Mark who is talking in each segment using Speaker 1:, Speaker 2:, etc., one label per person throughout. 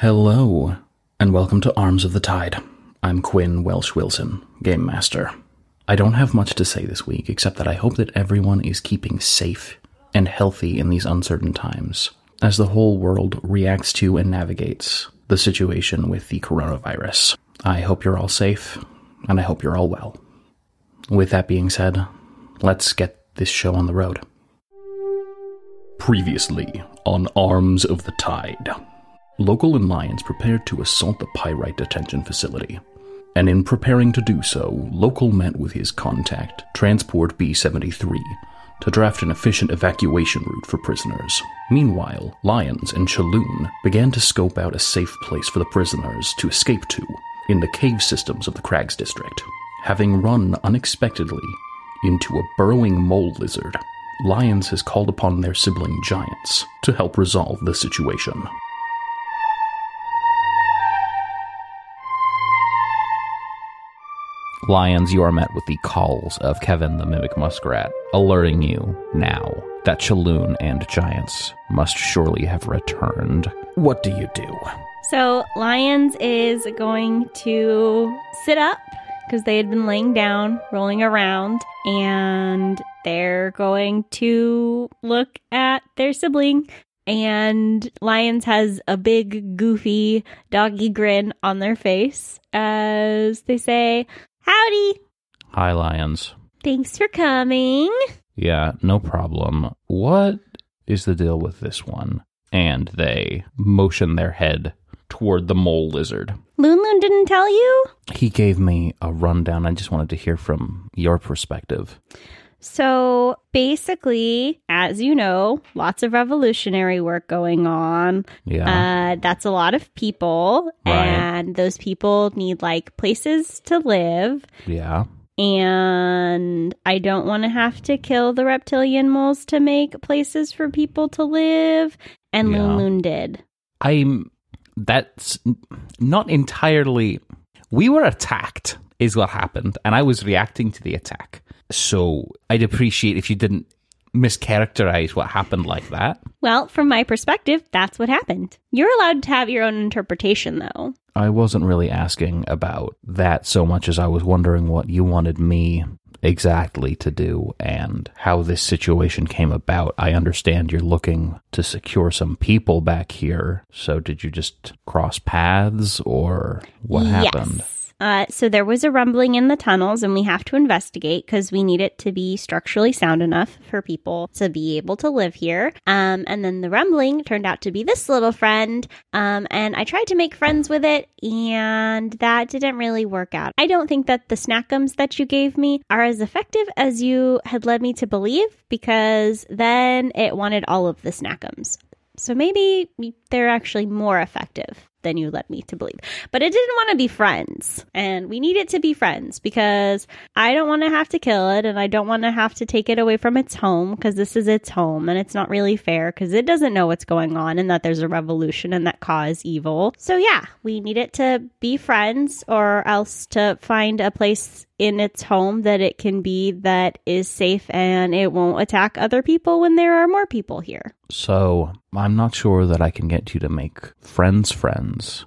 Speaker 1: Hello, and welcome to Arms of the Tide. I'm Quinn Welsh Wilson, Game Master. I don't have much to say this week, except that I hope that everyone is keeping safe and healthy in these uncertain times, as the whole world reacts to and navigates the situation with the coronavirus. I hope you're all safe, and I hope you're all well. With that being said, let's get this show on the road. Previously on Arms of the Tide. Local and Lions prepared to assault the Pyrite detention facility. And in preparing to do so, Local met with his contact, Transport B 73, to draft an efficient evacuation route for prisoners. Meanwhile, Lions and Chaloon began to scope out a safe place for the prisoners to escape to in the cave systems of the Crags district. Having run unexpectedly into a burrowing mole lizard, Lions has called upon their sibling giants to help resolve the situation.
Speaker 2: Lions, you are met with the calls of Kevin the Mimic Muskrat, alerting you now that Chaloon and Giants must surely have returned. What do you do?
Speaker 3: So, Lions is going to sit up because they had been laying down, rolling around, and they're going to look at their sibling. And Lions has a big, goofy, doggy grin on their face as they say, Howdy!
Speaker 2: Hi, Lions.
Speaker 3: Thanks for coming.
Speaker 2: Yeah, no problem. What is the deal with this one? And they motion their head toward the mole lizard.
Speaker 3: Loon Loon didn't tell you?
Speaker 2: He gave me a rundown. I just wanted to hear from your perspective.
Speaker 3: So basically, as you know, lots of revolutionary work going on.
Speaker 2: Yeah.
Speaker 3: Uh, that's a lot of people,
Speaker 2: Right.
Speaker 3: and those people need like places to live.
Speaker 2: yeah.
Speaker 3: And I don't want to have to kill the reptilian moles to make places for people to live. And
Speaker 2: Yeah.
Speaker 3: Loon Loon did.
Speaker 2: I'm that's not entirely we were attacked is what happened and I was reacting to the attack. So I'd appreciate if you didn't mischaracterize what happened like that.
Speaker 3: Well, from my perspective, that's what happened. You're allowed to have your own interpretation, though.
Speaker 2: I wasn't really asking about that so much as I was wondering what you wanted me exactly to do and how this situation came about. I understand you're looking to secure some people back here. So did you just cross paths or what happened?
Speaker 3: Uh, so there was a rumbling in the tunnels, and we have to investigate because we need it to be structurally sound enough for people to be able to live here. Um, and then the rumbling turned out to be this little friend, um, and I tried to make friends with it, and that didn't really work out. I don't think that the snackums that you gave me are as effective as you had led me to believe because then it wanted all of the snackums. So maybe they're actually more effective than you led me to believe. But it didn't want to be friends. And we need it to be friends because I don't want to have to kill it and I don't want to have to take it away from its home because this is its home and it's not really fair because it doesn't know what's going on and that there's a revolution and that cause evil. So yeah, we need it to be friends or else to find a place in its home that it can be that is safe and it won't attack other people when there are more people here.
Speaker 2: So I'm not sure that I can get you to make friends friends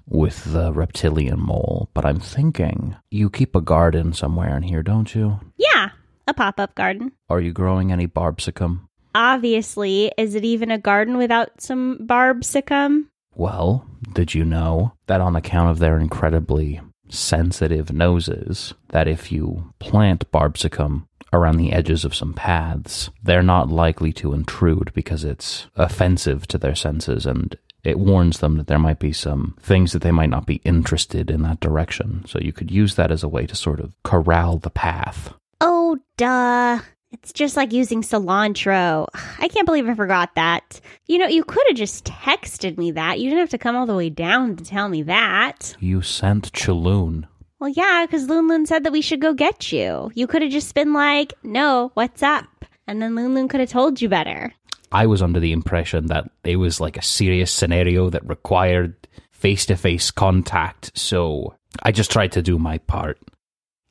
Speaker 2: with the reptilian mole, but I'm thinking you keep a garden somewhere in here, don't you?
Speaker 3: Yeah, a pop up garden.
Speaker 2: Are you growing any barbsicum?
Speaker 3: Obviously, is it even a garden without some barbsicum?
Speaker 2: Well, did you know that on account of their incredibly sensitive noses, that if you plant barbsicum around the edges of some paths, they're not likely to intrude because it's offensive to their senses and it warns them that there might be some things that they might not be interested in that direction. So you could use that as a way to sort of corral the path.
Speaker 3: Oh, duh. It's just like using cilantro. I can't believe I forgot that. You know, you could have just texted me that. You didn't have to come all the way down to tell me that.
Speaker 2: You sent Chaloon.
Speaker 3: Well, yeah, because Loon Loon said that we should go get you. You could have just been like, no, what's up? And then Loon Loon could have told you better.
Speaker 2: I was under the impression that it was like a serious scenario that required face to face contact, so I just tried to do my part.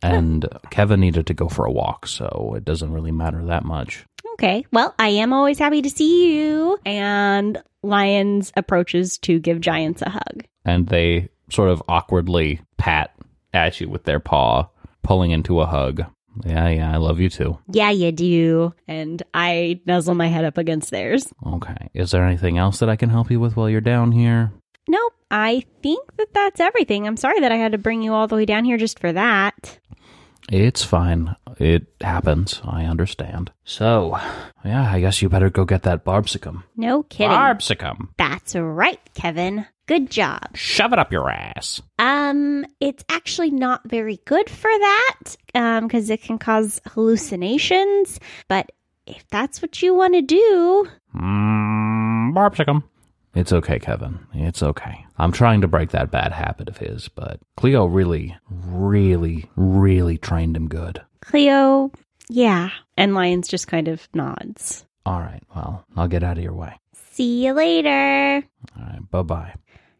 Speaker 2: And Kevin needed to go for a walk, so it doesn't really matter that much.
Speaker 3: Okay. Well, I am always happy to see you. And Lions approaches to give Giants a hug.
Speaker 2: And they sort of awkwardly pat at you with their paw, pulling into a hug. Yeah, yeah, I love you too.
Speaker 3: Yeah, you do. And I nuzzle my head up against theirs.
Speaker 2: Okay. Is there anything else that I can help you with while you're down here?
Speaker 3: Nope. I think that that's everything. I'm sorry that I had to bring you all the way down here just for that.
Speaker 2: It's fine. It happens. I understand. So, yeah, I guess you better go get that barbsicum.
Speaker 3: No kidding.
Speaker 2: Barbsicum!
Speaker 3: That's right, Kevin. Good job.
Speaker 2: Shove it up your ass.
Speaker 3: Um, it's actually not very good for that, um, because it can cause hallucinations. But if that's what you want to do,
Speaker 2: Mmm, barbsicum. It's okay, Kevin. It's okay. I'm trying to break that bad habit of his, but Cleo really, really, really trained him good.
Speaker 3: Cleo, yeah. And Lions just kind of nods.
Speaker 2: All right, well, I'll get out of your way.
Speaker 3: See you later.
Speaker 2: All right, bye bye.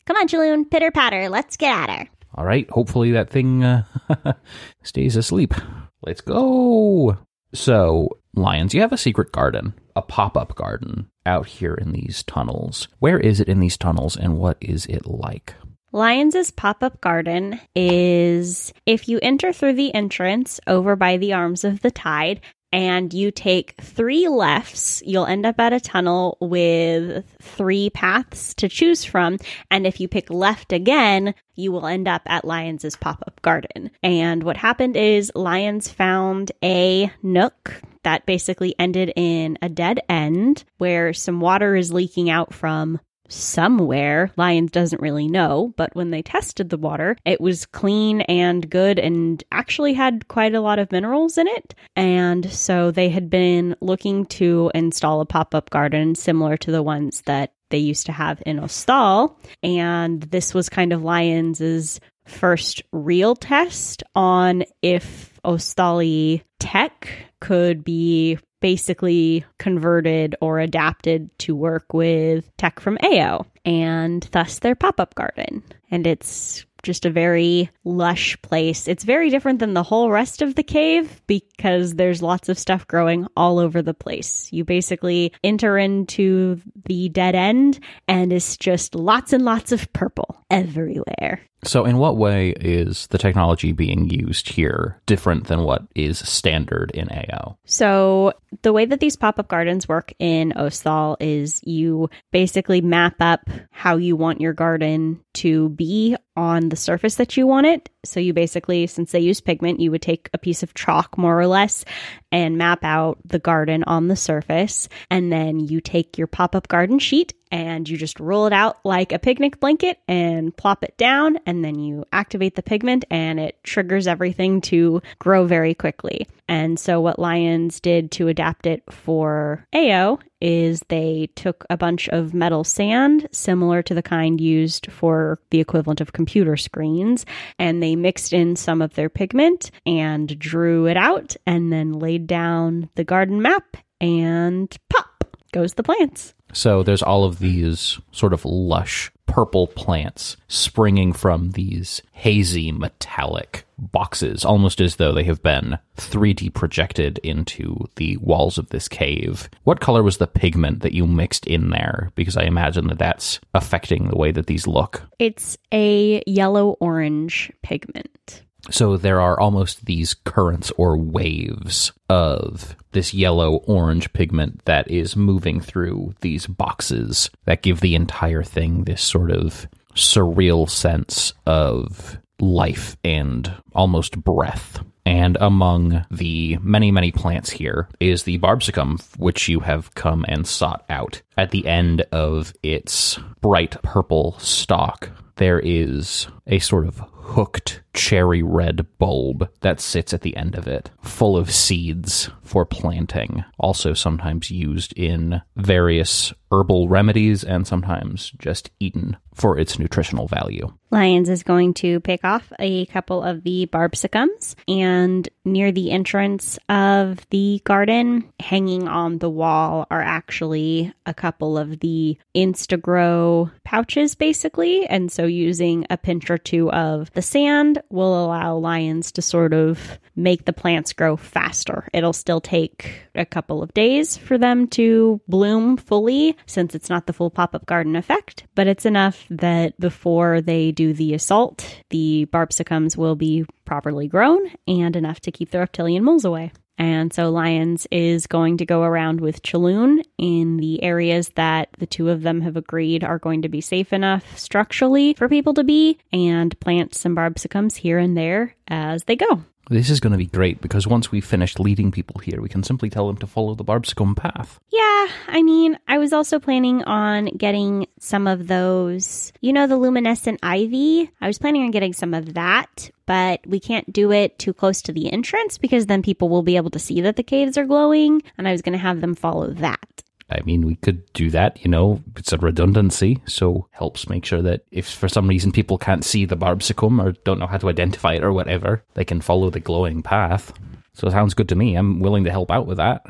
Speaker 3: Come on, Chaloon, pitter patter. Let's get at her.
Speaker 2: All right, hopefully that thing uh, stays asleep. Let's go. So, Lions, you have a secret garden, a pop up garden out here in these tunnels. Where is it in these tunnels and what is it like?
Speaker 3: Lions' pop up garden is if you enter through the entrance over by the arms of the tide and you take three lefts, you'll end up at a tunnel with three paths to choose from. And if you pick left again, you will end up at Lions' pop up garden. And what happened is Lions found a nook that basically ended in a dead end where some water is leaking out from somewhere. Lions doesn't really know, but when they tested the water, it was clean and good and actually had quite a lot of minerals in it. And so they had been looking to install a pop up garden similar to the ones that they used to have in Ostal. And this was kind of Lions's first real test on if Ostali tech could be basically converted or adapted to work with tech from AO and thus their pop up garden. And it's just a very lush place. It's very different than the whole rest of the cave because there's lots of stuff growing all over the place. You basically enter into the dead end and it's just lots and lots of purple everywhere.
Speaker 2: So, in what way is the technology being used here different than what is standard in AO?
Speaker 3: So, the way that these pop up gardens work in Osthal is you basically map up how you want your garden to be on the surface that you want it. So, you basically, since they use pigment, you would take a piece of chalk more or less and map out the garden on the surface. And then you take your pop up garden sheet and you just roll it out like a picnic blanket and plop it down. And then you activate the pigment and it triggers everything to grow very quickly. And so, what Lions did to adapt it for AO is they took a bunch of metal sand, similar to the kind used for the equivalent of computer screens, and they mixed in some of their pigment and drew it out, and then laid down the garden map, and pop goes the plants.
Speaker 2: So there's all of these sort of lush purple plants springing from these hazy metallic boxes, almost as though they have been 3D projected into the walls of this cave. What color was the pigment that you mixed in there? Because I imagine that that's affecting the way that these look.
Speaker 3: It's a yellow orange pigment.
Speaker 2: So there are almost these currents or waves of this yellow orange pigment that is moving through these boxes that give the entire thing this sort of surreal sense of life and almost breath. And among the many, many plants here is the barbsicum, which you have come and sought out. At the end of its bright purple stalk, there is a sort of hooked cherry red bulb that sits at the end of it, full of seeds for planting, also sometimes used in various herbal remedies and sometimes just eaten. for its nutritional value.
Speaker 3: Lions is going to pick off a couple of the barbsicums and near the entrance of the garden, hanging on the wall, are actually a couple of the Instagrow pouches, basically. And so using a pinch or two of the sand will allow lions to sort of make the plants grow faster. It'll still take a couple of days for them to bloom fully since it's not the full pop up garden effect, but it's enough that before they do the assault, the barbsicums will be properly grown and enough to keep the reptilian moles away. And so Lions is going to go around with Chaloon in the areas that the two of them have agreed are going to be safe enough structurally for people to be and plant some barbsicums here and there as they go.
Speaker 2: This is going to be great because once we've finished leading people here, we can simply tell them to follow the Barbsicum path.
Speaker 3: Yeah, I mean, I was also planning on getting some of those, you know, the luminescent ivy. I was planning on getting some of that, but we can't do it too close to the entrance because then people will be able to see that the caves are glowing, and I was going to have them follow that.
Speaker 2: I mean, we could do that, you know, it's a redundancy, so helps make sure that if for some reason people can't see the barbsicum or don't know how to identify it or whatever, they can follow the glowing path. So it sounds good to me. I'm willing to help out with that.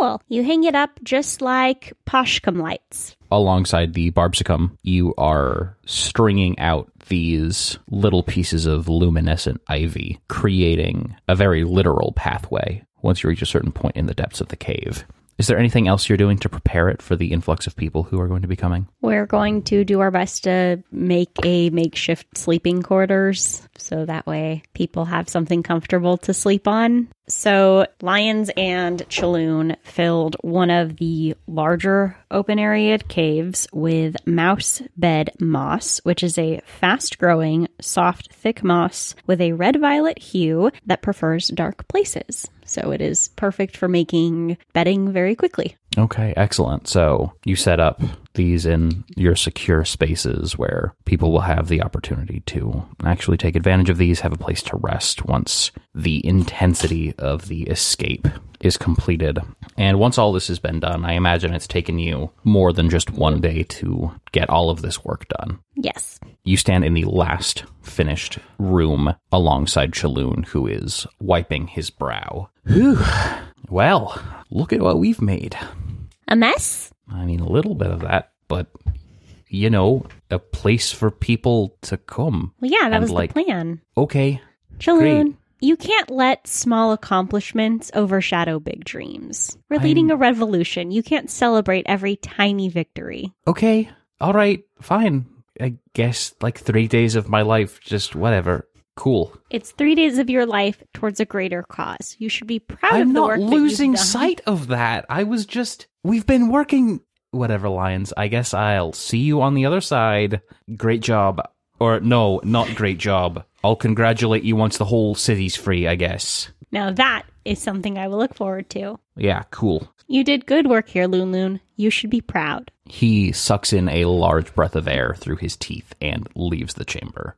Speaker 3: Cool. You hang it up just like Poshcom lights.
Speaker 2: Alongside the barbsicum, you are stringing out these little pieces of luminescent ivy, creating a very literal pathway once you reach a certain point in the depths of the cave. Is there anything else you're doing to prepare it for the influx of people who are going to be coming?
Speaker 3: We're going to do our best to make a makeshift sleeping quarters so that way people have something comfortable to sleep on. So, Lions and Chaloon filled one of the larger open area caves with mouse bed moss, which is a fast growing, soft, thick moss with a red violet hue that prefers dark places. So it is perfect for making bedding very quickly.
Speaker 2: Okay, excellent. So you set up these in your secure spaces where people will have the opportunity to actually take advantage of these, have a place to rest once the intensity of the escape is completed. And once all this has been done, I imagine it's taken you more than just one day to get all of this work done.
Speaker 3: Yes.
Speaker 2: You stand in the last finished room alongside Chaloon, who is wiping his brow. Whew. Well, look at what we've made.
Speaker 3: A mess?
Speaker 2: I mean, a little bit of that, but you know, a place for people to come.
Speaker 3: Well, yeah, that
Speaker 2: And,
Speaker 3: was
Speaker 2: like,
Speaker 3: the plan.
Speaker 2: Okay,
Speaker 3: Chaloon,
Speaker 2: great.
Speaker 3: You can't let small accomplishments overshadow big dreams. We're leading a revolution. You can't celebrate every tiny victory.
Speaker 2: okay, all right, fine. I guess like three days of my life, just whatever. Cool.
Speaker 3: It's three days of your life towards a greater cause. You should be proud
Speaker 2: I'm
Speaker 3: of the
Speaker 2: not
Speaker 3: work that you've
Speaker 2: losing sight of that. I was just, we've been working. Whatever, Lions. I guess I'll see you on the other side. Great job. Or no, not great job. I'll congratulate you once the whole city's free, I guess.
Speaker 3: Now that is something I will look forward to.
Speaker 2: Yeah, cool.
Speaker 3: You did good work here, Loon Loon. You should be proud.
Speaker 2: He sucks in a large breath of air through his teeth and leaves the chamber.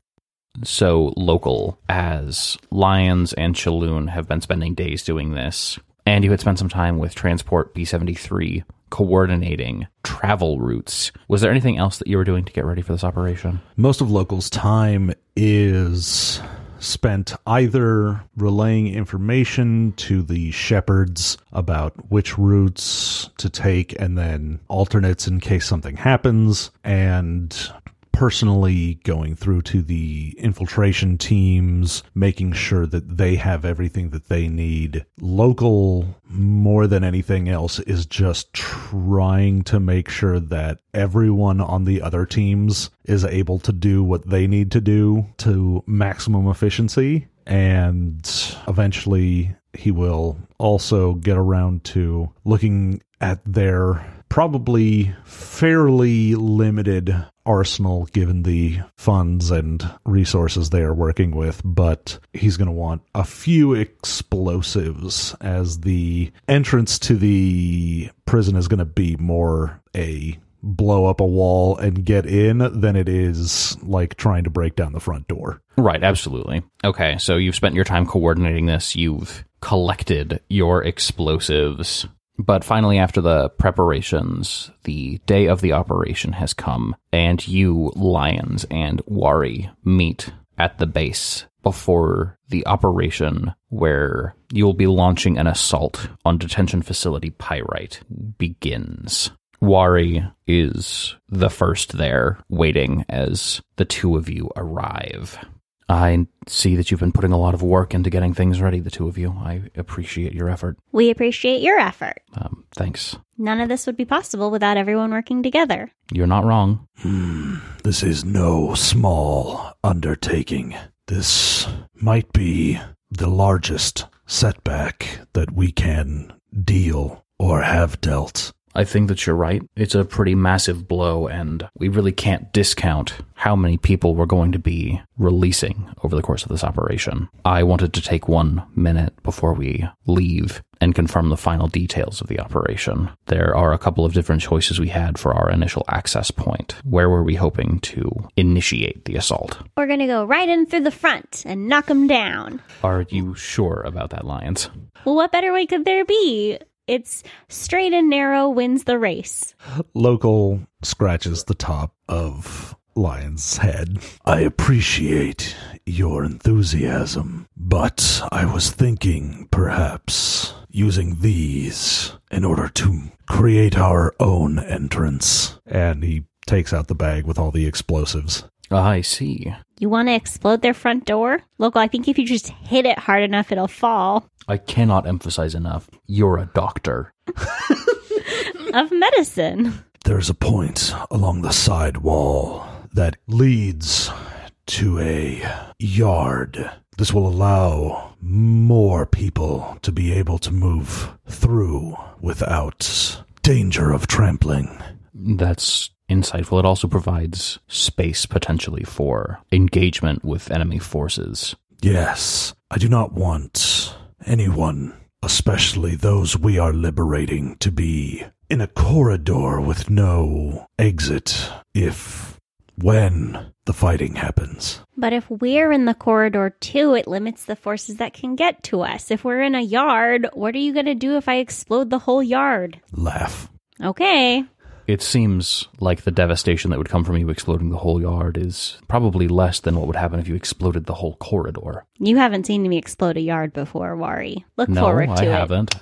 Speaker 2: So local, as Lions and Chaloon have been spending days doing this, and you had spent some time with Transport B73 coordinating travel routes. Was there anything else that you were doing to get ready for this operation?
Speaker 4: Most of locals' time is spent either relaying information to the shepherds about which routes to take and then alternates in case something happens and personally going through to the infiltration teams making sure that they have everything that they need. Local more than anything else is just trying to make sure that everyone on the other teams is able to do what they need to do to maximum efficiency. And eventually he will also get around to looking at their probably fairly limited arsenal given the funds and resources they are working with, but he's going to want a few explosives as the entrance to the prison is going to be more a blow up a wall and get in than it is like trying to break down the front door.
Speaker 2: Right, absolutely. Okay, so you've spent your time coordinating this. You've collected your explosives. But finally, after the preparations, the day of the operation has come, and you, Lions, and Wari meet at the base before the operation where you'll be launching an assault on detention facility Pyrite begins. Wari is the first there, waiting as the two of you arrive. I see that you've been putting a lot of work into getting things ready, the two of you. I appreciate your effort.
Speaker 3: We appreciate your effort.
Speaker 2: Um, thanks.
Speaker 3: None of this would be possible without everyone working together.
Speaker 2: You're not wrong.
Speaker 4: This is no small undertaking. This might be the largest setback that we can deal or have dealt.
Speaker 2: I think that you're right. It's a pretty massive blow, and we really can't discount how many people we're going to be releasing over the course of this operation. I wanted to take one minute before we leave and confirm the final details of the operation. There are a couple of different choices we had for our initial access point. Where were we hoping to initiate the assault?
Speaker 3: We're going to go right in through the front and knock them down.
Speaker 2: Are you sure about that, Lions?
Speaker 3: Well, what better way could there be? It's straight and narrow wins the race.
Speaker 4: Local scratches the top of Lion's head. I appreciate your enthusiasm, but I was thinking perhaps using these in order to create our own entrance. And he takes out the bag with all the explosives.
Speaker 2: Ah, I see.
Speaker 3: You want to explode their front door? Local, I think if you just hit it hard enough, it'll fall.
Speaker 2: I cannot emphasize enough. You're a doctor.
Speaker 3: Of medicine.
Speaker 4: There's a point along the side wall that leads to a yard. This will allow more people to be able to move through without danger of trampling.
Speaker 2: That's insightful. It also provides space potentially for engagement with enemy forces.
Speaker 4: Yes, I do not want anyone, especially those we are liberating, to be in a corridor with no exit if, when the fighting happens.
Speaker 3: But if we're in the corridor too, it limits the forces that can get to us. If we're in a yard, what are you going to do if I explode the whole yard?
Speaker 4: Laugh.
Speaker 3: Okay.
Speaker 2: It seems like the devastation that would come from you exploding the whole yard is probably less than what would happen if you exploded the whole corridor.
Speaker 3: You haven't seen me explode a yard before, Wari. Look
Speaker 2: no,
Speaker 3: forward to
Speaker 2: I
Speaker 3: it.
Speaker 2: No, I haven't.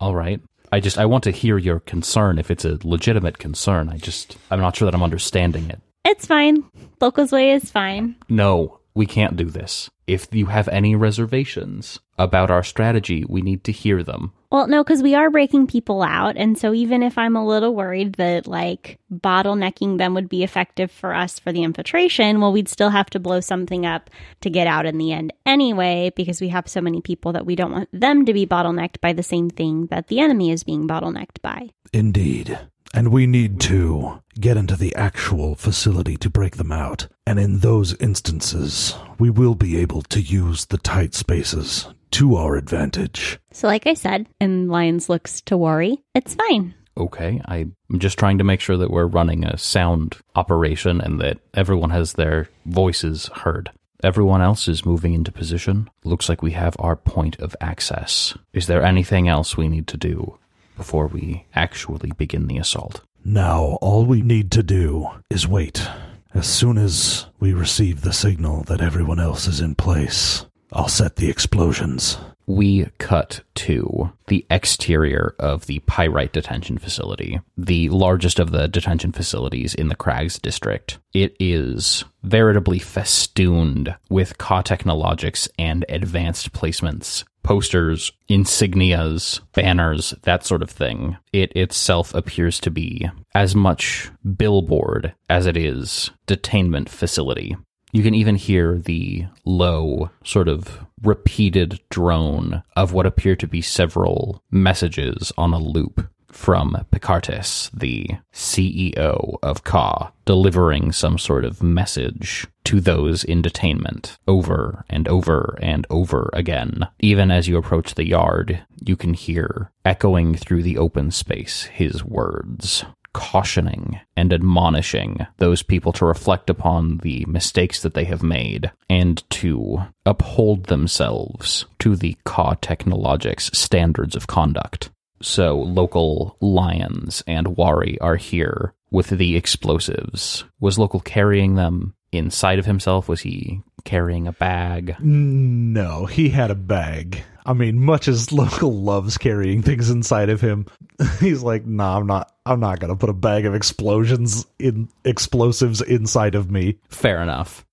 Speaker 2: All right. I just I want to hear your concern if it's a legitimate concern. I just I'm not sure that I'm understanding it.
Speaker 3: It's fine. Local's way is fine.
Speaker 2: No, we can't do this. If you have any reservations about our strategy, we need to hear them.
Speaker 3: Well, no, because we are breaking people out. And so even if I'm a little worried that like bottlenecking them would be effective for us for the infiltration, well, we'd still have to blow something up to get out in the end anyway, because we have so many people that we don't want them to be bottlenecked by the same thing that the enemy is being bottlenecked by.
Speaker 4: Indeed. And we need to get into the actual facility to break them out. And in those instances, we will be able to use the tight spaces to our advantage.
Speaker 3: So, like I said, and Lions looks to Wari, it's fine.
Speaker 2: Okay, I'm just trying to make sure that we're running a sound operation and that everyone has their voices heard. Everyone else is moving into position. Looks like we have our point of access. Is there anything else we need to do before we actually begin the assault?
Speaker 4: Now, all we need to do is wait. As soon as we receive the signal that everyone else is in place, I'll set the explosions.
Speaker 2: we cut to the exterior of the Pyrite detention facility, the largest of the detention facilities in the Crags district. It is veritably festooned with Ka Technologics and advanced placements. Posters, insignias, banners, that sort of thing. It itself appears to be as much billboard as it is detainment facility. You can even hear the low, sort of repeated drone of what appear to be several messages on a loop from Picartis, the CEO of Ka, delivering some sort of message to those in detainment over and over and over again. Even as you approach the yard, you can hear echoing through the open space his words cautioning and admonishing those people to reflect upon the mistakes that they have made and to uphold themselves to the Ka Technologics standards of conduct. So local lions and Wari are here with the explosives. Was local carrying them inside of himself? Was he carrying a bag?
Speaker 4: No, he had a bag. I mean, much as local loves carrying things inside of him, he's like, "Nah, I'm not. I'm not gonna put a bag of explosions in explosives inside of me."
Speaker 2: Fair enough.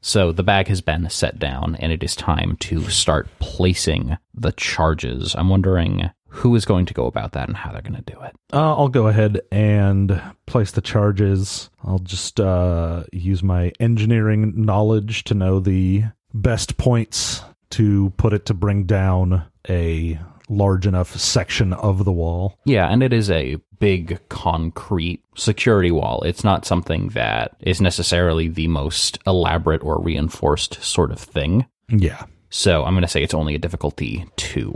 Speaker 2: So the bag has been set down, and it is time to start placing the charges. I'm wondering who is going to go about that and how they're going to do it.
Speaker 4: Uh, I'll go ahead and place the charges. I'll just uh, use my engineering knowledge to know the best points to put it to bring down a large enough section of the wall.
Speaker 2: Yeah, and it is a big concrete security wall. It's not something that is necessarily the most elaborate or reinforced sort of thing.
Speaker 4: Yeah.
Speaker 2: So I'm going to say it's only a difficulty two.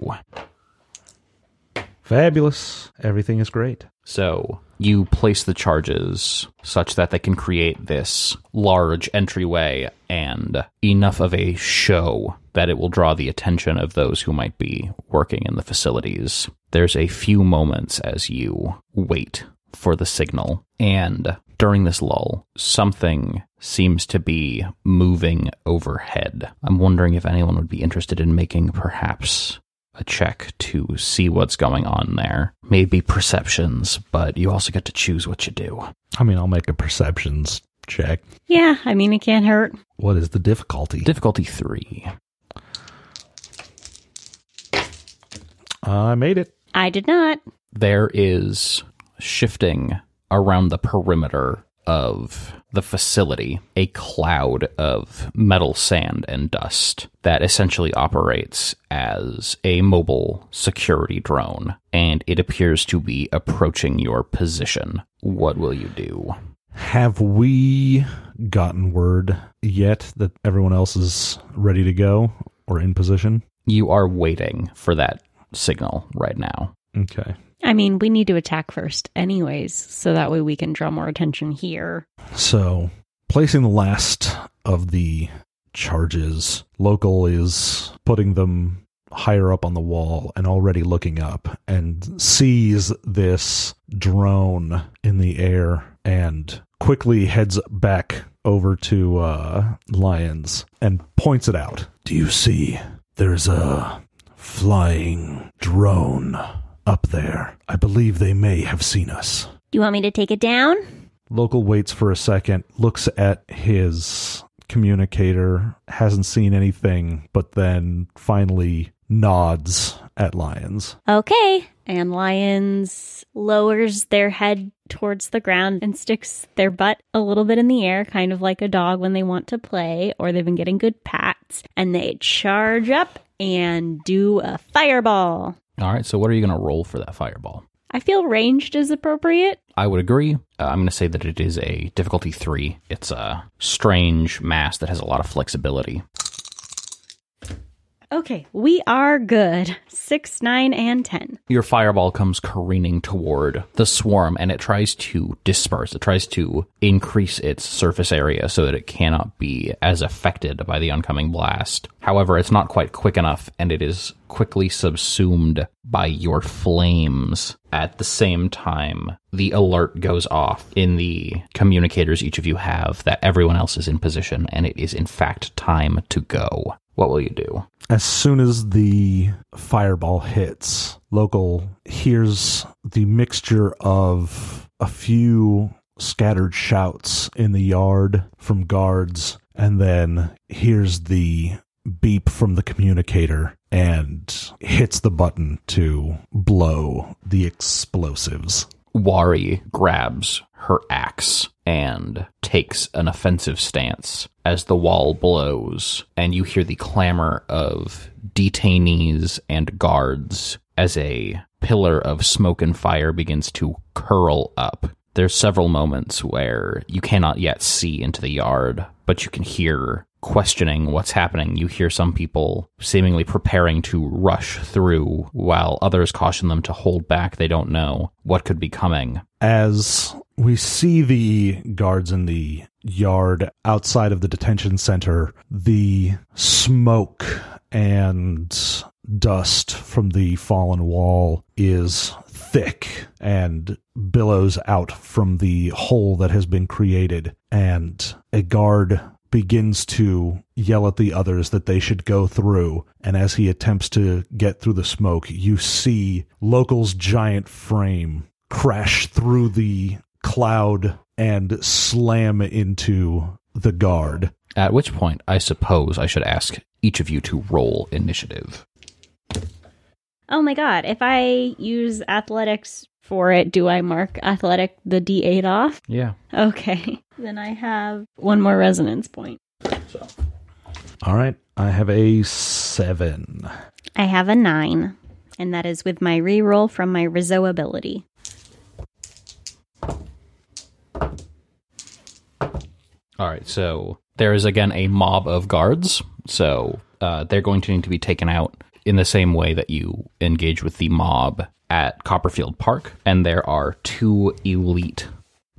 Speaker 4: Fabulous. Everything is great.
Speaker 2: So you place the charges such that they can create this large entryway and enough of a show that it will draw the attention of those who might be working in the facilities. There's a few moments as you wait for the signal, and during this lull, something seems to be moving overhead. I'm wondering if anyone would be interested in making perhaps a check to see what's going on there. Maybe perceptions, but you also get to choose what you do.
Speaker 4: I mean, I'll make a perceptions check.
Speaker 3: Yeah, I mean, it can't hurt.
Speaker 4: What is the difficulty?
Speaker 2: Difficulty three.
Speaker 4: I made it.
Speaker 3: I did not.
Speaker 2: There is shifting around the perimeter of the facility a cloud of metal sand and dust that essentially operates as a mobile security drone, and it appears to be approaching your position. What will you do?
Speaker 4: Have we gotten word yet that everyone else is ready to go or in position?
Speaker 2: You are waiting for that signal right now.
Speaker 4: Okay.
Speaker 3: I mean, we need to attack first, anyways, so that way we can draw more attention here.
Speaker 4: So, placing the last of the charges, local is putting them higher up on the wall and already looking up and sees this drone in the air and quickly heads back over to uh, Lions and points it out. Do you see? There's a flying drone up there. I believe they may have seen us.
Speaker 3: Do you want me to take it down?
Speaker 4: Local waits for a second, looks at his communicator, hasn't seen anything, but then finally nods at Lions.
Speaker 3: Okay. And Lions lowers their head towards the ground and sticks their butt a little bit in the air, kind of like a dog when they want to play or they've been getting good pats. And they charge up and do a fireball.
Speaker 2: All right, so what are you going to roll for that fireball?
Speaker 3: I feel ranged is appropriate.
Speaker 2: I would agree. Uh, I'm going to say that it is a difficulty three. It's a strange mass that has a lot of flexibility.
Speaker 3: Okay, we are good. Six, nine, and ten.
Speaker 2: Your fireball comes careening toward the swarm and it tries to disperse. It tries to increase its surface area so that it cannot be as affected by the oncoming blast. However, it's not quite quick enough and it is quickly subsumed by your flames. At the same time, the alert goes off in the communicators each of you have that everyone else is in position and it is in fact time to go. What will you do?
Speaker 4: As soon as the fireball hits, local hears the mixture of a few scattered shouts in the yard from guards, and then hears the beep from the communicator and hits the button to blow the explosives.
Speaker 2: Wari grabs her axe and takes an offensive stance as the wall blows, and you hear the clamor of detainees and guards as a pillar of smoke and fire begins to curl up. There's several moments where you cannot yet see into the yard, but you can hear questioning what's happening. You hear some people seemingly preparing to rush through, while others caution them to hold back. They don't know what could be coming.
Speaker 4: As we see the guards in the yard outside of the detention center, the smoke and dust from the fallen wall is thick and billows out from the hole that has been created. And a guard begins to yell at the others that they should go through. And as he attempts to get through the smoke, you see Local's giant frame crash through the cloud and slam into the guard.
Speaker 2: At which point, I suppose I should ask each of you to roll initiative.
Speaker 3: Oh my god, if I use athletics for it, do I mark athletic the D8 off?
Speaker 2: Yeah.
Speaker 3: Okay. Then I have one more resonance point.
Speaker 4: All right, I have a seven.
Speaker 3: I have a 9, and that is with my reroll from my Rizzo ability.
Speaker 2: All right, so there is again a mob of guards. So uh, they're going to need to be taken out in the same way that you engage with the mob at Copperfield Park. And there are two elite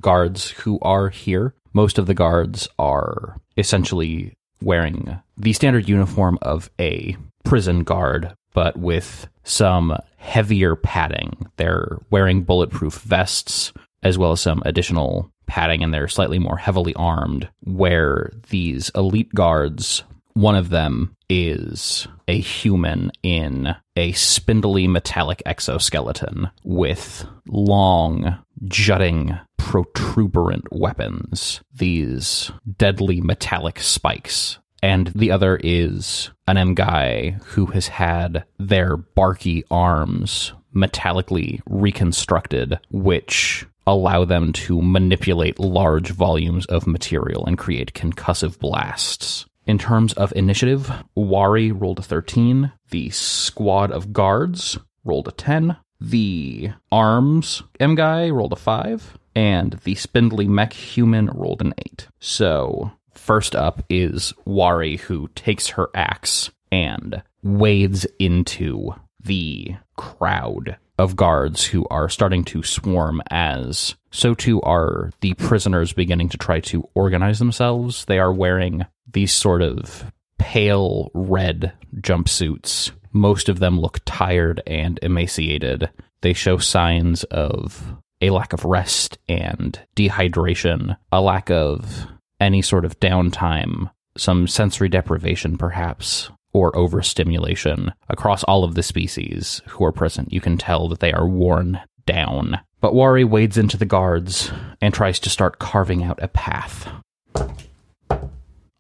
Speaker 2: guards who are here. Most of the guards are essentially wearing the standard uniform of a prison guard, but with some heavier padding. They're wearing bulletproof vests as well as some additional padding, and they're slightly more heavily armed. Where these elite guards, one of them is a human in a spindly metallic exoskeleton with long, jutting, protuberant weapons, these deadly metallic spikes. And the other is an M guy who has had their barky arms metallically reconstructed, which allow them to manipulate large volumes of material and create concussive blasts. In terms of initiative, Wari rolled a 13, the squad of guards rolled a 10, the arms M guy rolled a 5, and the spindly mech human rolled an 8. So, first up is Wari, who takes her axe and wades into the crowd of guards who are starting to swarm as so too are the prisoners beginning to try to organize themselves. They are wearing these sort of pale red jumpsuits. Most of them look tired and emaciated. They show signs of a lack of rest and dehydration, a lack of any sort of downtime, some sensory deprivation perhaps, or overstimulation across all of the species who are present. You can tell that they are worn down. But Wari wades into the guards and tries to start carving out a path.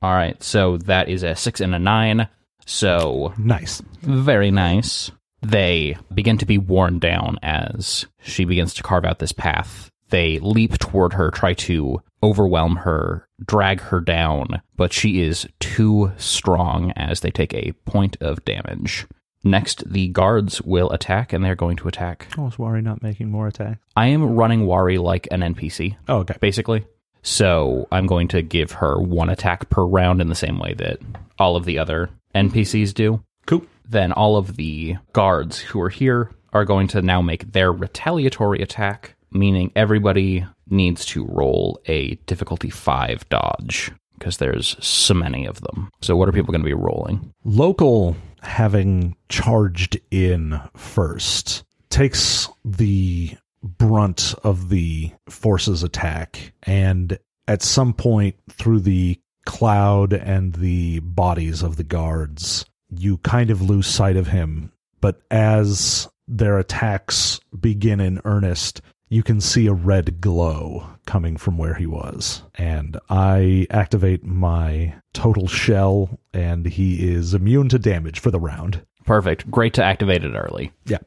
Speaker 2: All right, so that is a six and a nine. So
Speaker 4: Nice.
Speaker 2: very nice. They begin to be worn down as she begins to carve out this path. They leap toward her, try to overwhelm her, drag her down, but she is too strong as they take a point of damage. Next, the guards will attack, and they're going to attack.
Speaker 4: Oh, is Wari not making more attack?
Speaker 2: I am running Wari like an NPC,
Speaker 4: Oh, okay.
Speaker 2: basically. So I'm going to give her one attack per round in the same way that all of the other NPCs do.
Speaker 4: Cool.
Speaker 2: Then all of the guards who are here are going to now make their retaliatory attack, meaning everybody needs to roll a difficulty 5 dodge because there's so many of them. So what are people going to be rolling?
Speaker 4: Local, having charged in first, takes the brunt of the force's attack, and at some point through the cloud and the bodies of the guards, you kind of lose sight of him. But as their attacks begin in earnest, you can see a red glow coming from where he was. And I activate my total shell, and he is immune to damage for the round.
Speaker 2: Perfect. Great to activate it early.
Speaker 4: Yeah.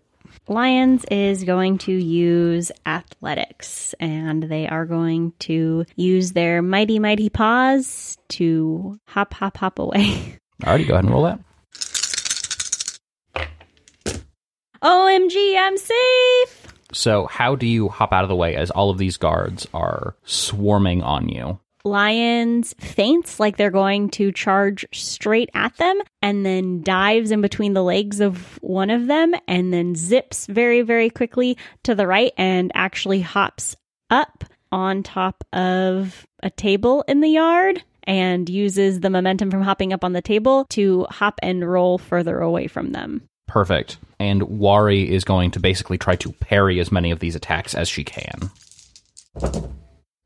Speaker 3: Lions is going to use athletics and they are going to use their mighty, mighty paws to hop, hop, hop away.
Speaker 2: Alrighty, go ahead and roll that.
Speaker 3: OMG, I'm safe!
Speaker 2: So, how do you hop out of the way as all of these guards are swarming on you?
Speaker 3: Lions faints like they're going to charge straight at them and then dives in between the legs of one of them and then zips very, very quickly to the right and actually hops up on top of a table in the yard and uses the momentum from hopping up on the table to hop and roll further away from them.
Speaker 2: Perfect. And Wari is going to basically try to parry as many of these attacks as she can.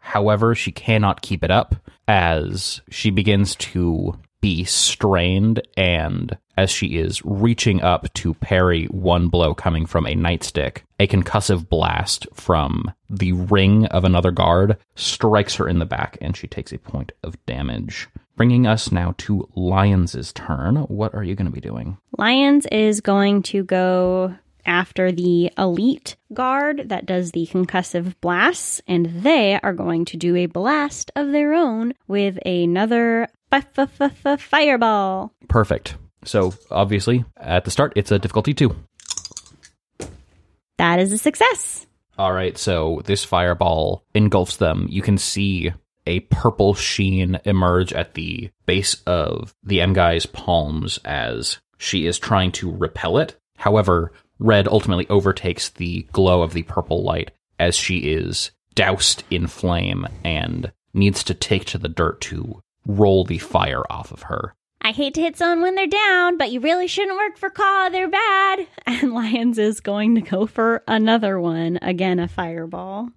Speaker 2: However, she cannot keep it up as she begins to be strained and as she is reaching up to parry one blow coming from a nightstick, a concussive blast from the ring of another guard strikes her in the back and she takes a point of damage. Bringing us now to Lions' turn. What are you going to be doing?
Speaker 3: Lions is going to go after the elite guard that does the concussive blasts, and they are going to do a blast of their own with another fireball.
Speaker 2: Perfect. So, obviously, at the start, it's a difficulty two.
Speaker 3: That is a success.
Speaker 2: All right, so this fireball engulfs them. You can see a purple sheen emerge at the base of the M guy's palms as she is trying to repel it. However, red ultimately overtakes the glow of the purple light as she is doused in flame and needs to take to the dirt to roll the fire off of her.
Speaker 3: I hate to hit someone when they're down, but you really shouldn't work for Caw. They're bad. And Lions is going to go for another one. Again, a fireball.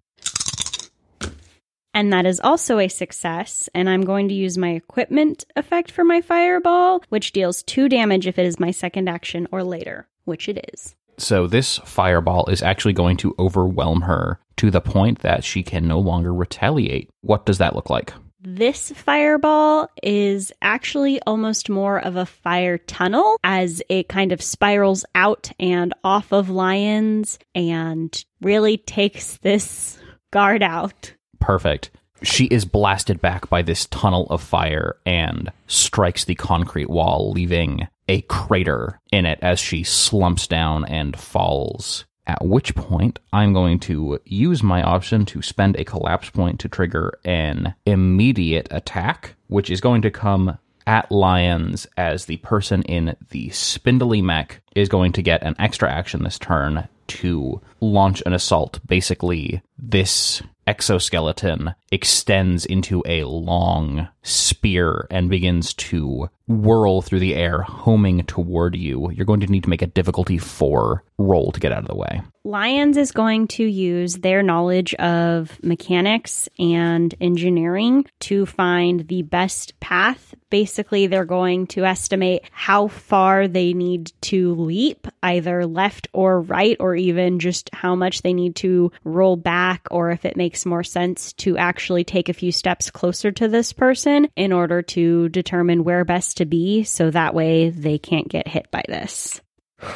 Speaker 3: And that is also a success. And I'm going to use my equipment effect for my fireball, which deals two damage if it is my second action or later, which it is.
Speaker 2: So this fireball is actually going to overwhelm her to the point that she can no longer retaliate. What does that look like?
Speaker 3: This fireball is actually almost more of a fire tunnel as it kind of spirals out and off of lions and really takes this guard out.
Speaker 2: Perfect. She is blasted back by this tunnel of fire and strikes the concrete wall, leaving a crater in it as she slumps down and falls. At which point, I'm going to use my option to spend a collapse point to trigger an immediate attack, which is going to come at Lions as the person in the spindly mech is going to get an extra action this turn to launch an assault. Basically, this exoskeleton extends into a long spear and begins to whirl through the air, homing toward you. You're going to need to make a difficulty four roll to get out of the way.
Speaker 3: Lions is going to use their knowledge of mechanics and engineering to find the best path. Basically, they're going to estimate how far they need to leap, either left or right, or even just how much they need to roll back, or if it makes more sense to actually take a few steps closer to this person in order to determine where best to be so that way they can't get hit by this.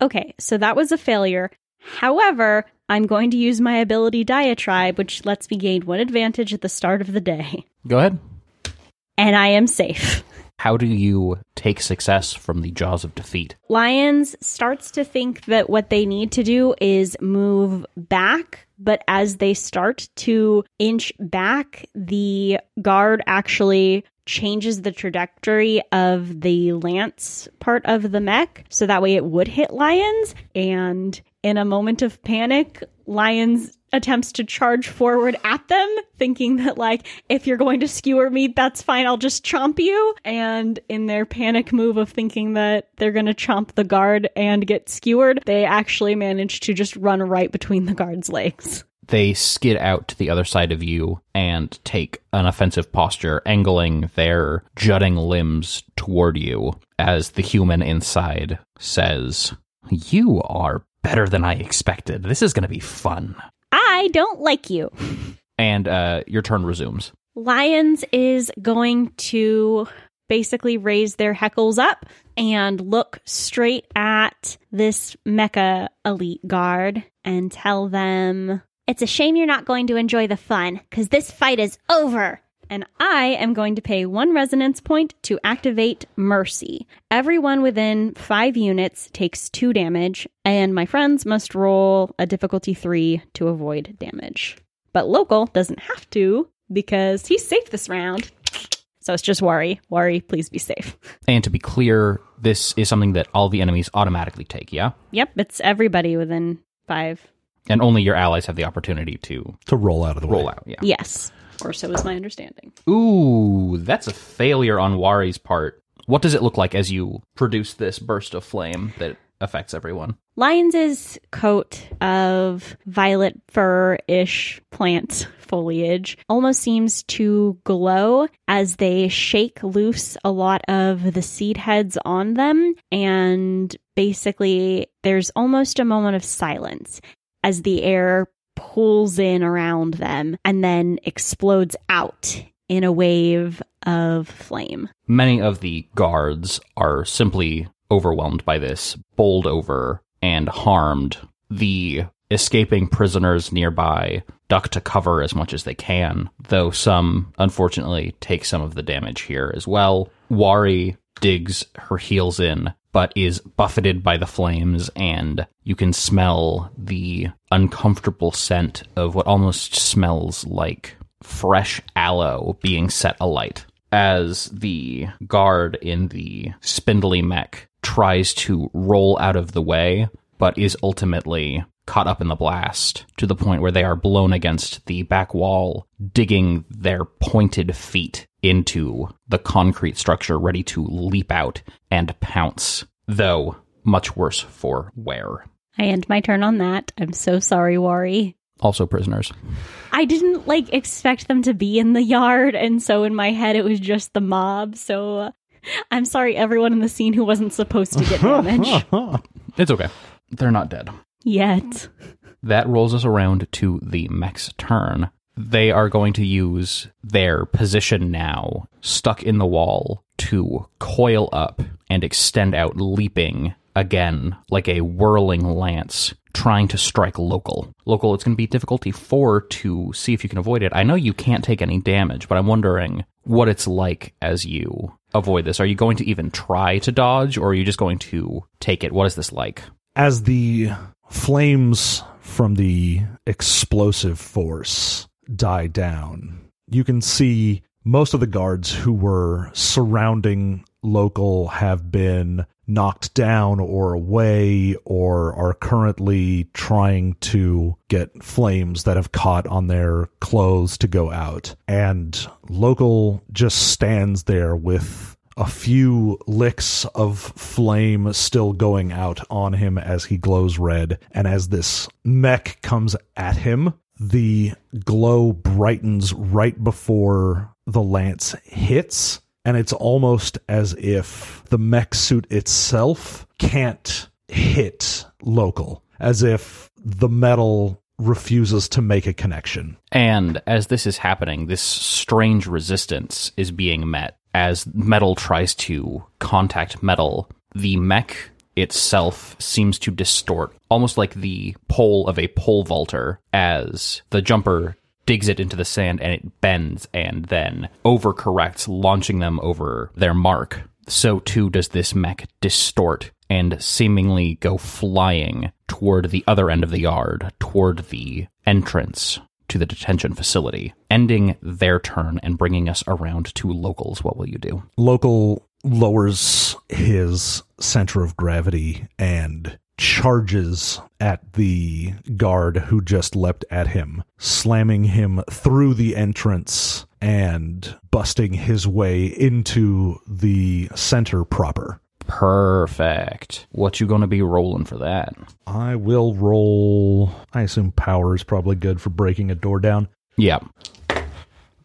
Speaker 3: Okay, so that was a failure. However, I'm going to use my ability Diatribe, which lets me gain one advantage at the start of the day.
Speaker 2: Go ahead.
Speaker 3: And I am safe.
Speaker 2: How do you take success from the jaws of defeat?
Speaker 3: Lions starts to think that what they need to do is move back, but as they start to inch back, the guard actually changes the trajectory of the lance part of the mech so that way it would hit lions and in a moment of panic lions attempts to charge forward at them thinking that like if you're going to skewer me that's fine i'll just chomp you and in their panic move of thinking that they're going to chomp the guard and get skewered they actually manage to just run right between the guard's legs
Speaker 2: they skid out to the other side of you and take an offensive posture, angling their jutting limbs toward you as the human inside says, You are better than I expected. This is going to be fun.
Speaker 3: I don't like you
Speaker 2: And uh, your turn resumes.
Speaker 3: Lions is going to basically raise their heckles up and look straight at this mecha elite guard and tell them, It's a shame you're not going to enjoy the fun, because this fight is over. And I am going to pay one resonance point to activate Mercy. Everyone within five units takes two damage, and my friends must roll a difficulty three to avoid damage. But local doesn't have to because he's safe this round. So it's just worry. Worry, please be safe.
Speaker 2: And to be clear, this is something that all the enemies automatically take, yeah?
Speaker 3: Yep, it's everybody within five.
Speaker 2: And only your allies have the opportunity to
Speaker 4: to roll out of the way.
Speaker 2: roll out, yeah.
Speaker 3: Yes. Or so is my understanding.
Speaker 2: Ooh, that's a failure on Wari's part. What does it look like as you produce this burst of flame that affects everyone?
Speaker 3: Lions's coat of violet fur-ish plant foliage almost seems to glow as they shake loose a lot of the seed heads on them and basically there's almost a moment of silence as the air pulls in around them and then explodes out in a wave of flame.
Speaker 2: Many of the guards are simply overwhelmed by this, bowled over, and harmed. The escaping prisoners nearby duck to cover as much as they can, though some, unfortunately, take some of the damage here as well. Wari digs her heels in, but is buffeted by the flames, and you can smell the uncomfortable scent of what almost smells like fresh aloe being set alight. As the guard in the spindly mech tries to roll out of the way, but is ultimately caught up in the blast to the point where they are blown against the back wall, digging their pointed feet into the concrete structure, ready to leap out and pounce, though much worse for wear.
Speaker 3: I end my turn on that. I'm so sorry, Wari.
Speaker 2: Also prisoners.
Speaker 3: I didn't like expect them to be in the yard, and so in my head it was just the mob. So uh, I'm sorry, everyone in the scene who wasn't supposed to get damage
Speaker 2: It's okay. They're not dead.
Speaker 3: Yet.
Speaker 2: That rolls us around to the mech's turn. They are going to use their position now, stuck in the wall, to coil up and extend out, leaping again like a whirling lance, trying to strike local. Local, it's going to be difficulty four to see if you can avoid it. I know you can't take any damage, but I'm wondering what it's like as you avoid this. Are you going to even try to dodge, or are you just going to take it? What is this like?
Speaker 4: As the flames from the explosive force die down, you can see most of the guards who were surrounding local have been knocked down or away or are currently trying to get flames that have caught on their clothes to go out. And local just stands there with a few licks of flame still going out on him as he glows red. And as this mech comes at him, the glow brightens right before the lance hits. And it's almost as if the mech suit itself can't hit local, as if the metal refuses to make a connection.
Speaker 2: And as this is happening, this strange resistance is being met as metal tries to contact metal. The mech itself seems to distort, almost like the pole of a pole vaulter, as the jumper digs it into the sand and it bends and then overcorrects, launching them over their mark. So too does this mech distort and seemingly go flying toward the other end of the yard, toward the entrance to the detention facility, ending their turn and bringing us around to locals. What will you do?
Speaker 4: Local lowers his center of gravity and charges at the guard who just leapt at him, slamming him through the entrance and busting his way into the center proper.
Speaker 2: Perfect. What you going to be rolling for that?
Speaker 4: I will roll. I assume power is probably good for breaking a door down.
Speaker 2: Yeah.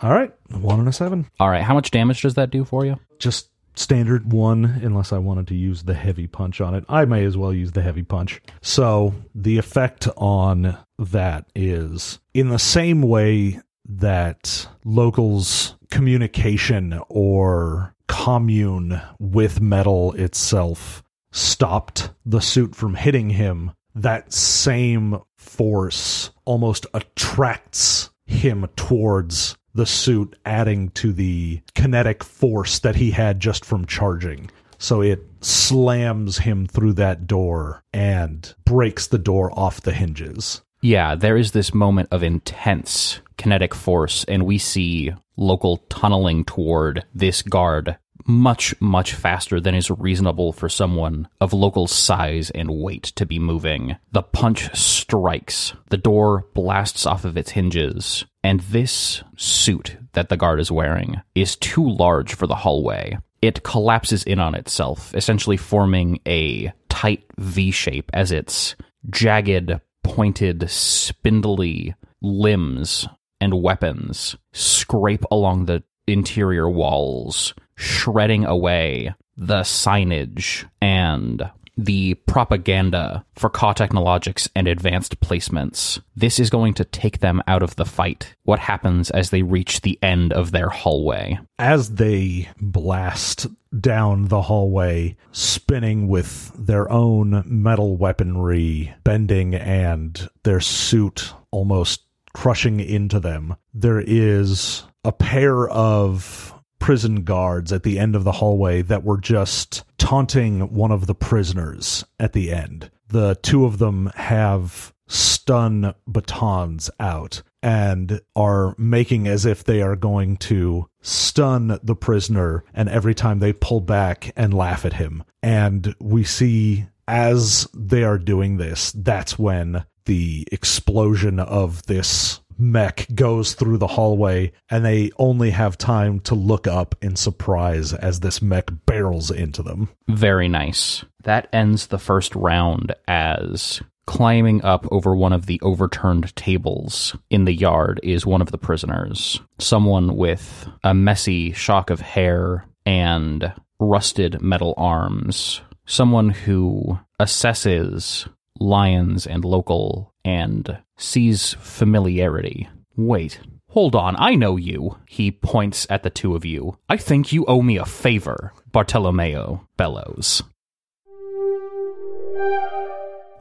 Speaker 4: All right, one and a seven.
Speaker 2: All right. How much damage does that do for you?
Speaker 4: Just standard one, unless I wanted to use the heavy punch on it. I may as well use the heavy punch. So the effect on that is in the same way that locals' communication or commune with metal itself stopped the suit from hitting him, that same force almost attracts him towards the suit, adding to the kinetic force that he had just from charging. So it slams him through that door and breaks the door off the hinges.
Speaker 2: Yeah, there is this moment of intense kinetic force, and we see local tunneling toward this guard much, much faster than is reasonable for someone of local size and weight to be moving. The punch strikes, the door blasts off of its hinges, and this suit that the guard is wearing is too large for the hallway. it collapses in on itself, essentially forming a tight V shape as its jagged, pointed, spindly limbs and weapons scrape along the interior walls, shredding away the signage and the propaganda for Ka Technologics and advanced placements. This is going to take them out of the fight. What happens as they reach the end of their hallway?
Speaker 4: As they blast down the hallway, spinning with their own metal weaponry, bending and their suit almost crushing into them, there is a pair of prison guards at the end of the hallway that were just taunting one of the prisoners at the end. The two of them have stun batons out and are making as if they are going to stun the prisoner and every time they pull back and laugh at him and we see as they are doing this that's when the explosion of this mech goes through the hallway and they only have time to look up in surprise as this mech barrels into them.
Speaker 2: Very nice. That ends the first round as climbing up over one of the overturned tables in the yard is one of the prisoners. Someone with a messy shock of hair and rusted metal arms. Someone who assesses lions and local and sees familiarity. Wait, hold on, I know you. He points at the two of you. I think you owe me a favor, Bartolomeo bellows.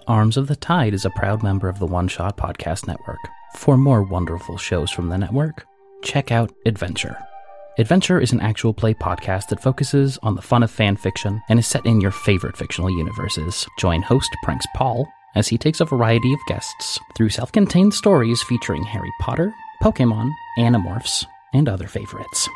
Speaker 1: Arms of the Tide is a proud member of the One Shot Podcast Network. For more wonderful shows from the network, check out Adventure. Adventure is an actual play podcast that focuses on the fun of fan fiction and is set in your favorite fictional universes. Join host Pranks Paul as he takes a variety of guests through self contained stories featuring Harry Potter, Pokemon, Animorphs, and other favorites.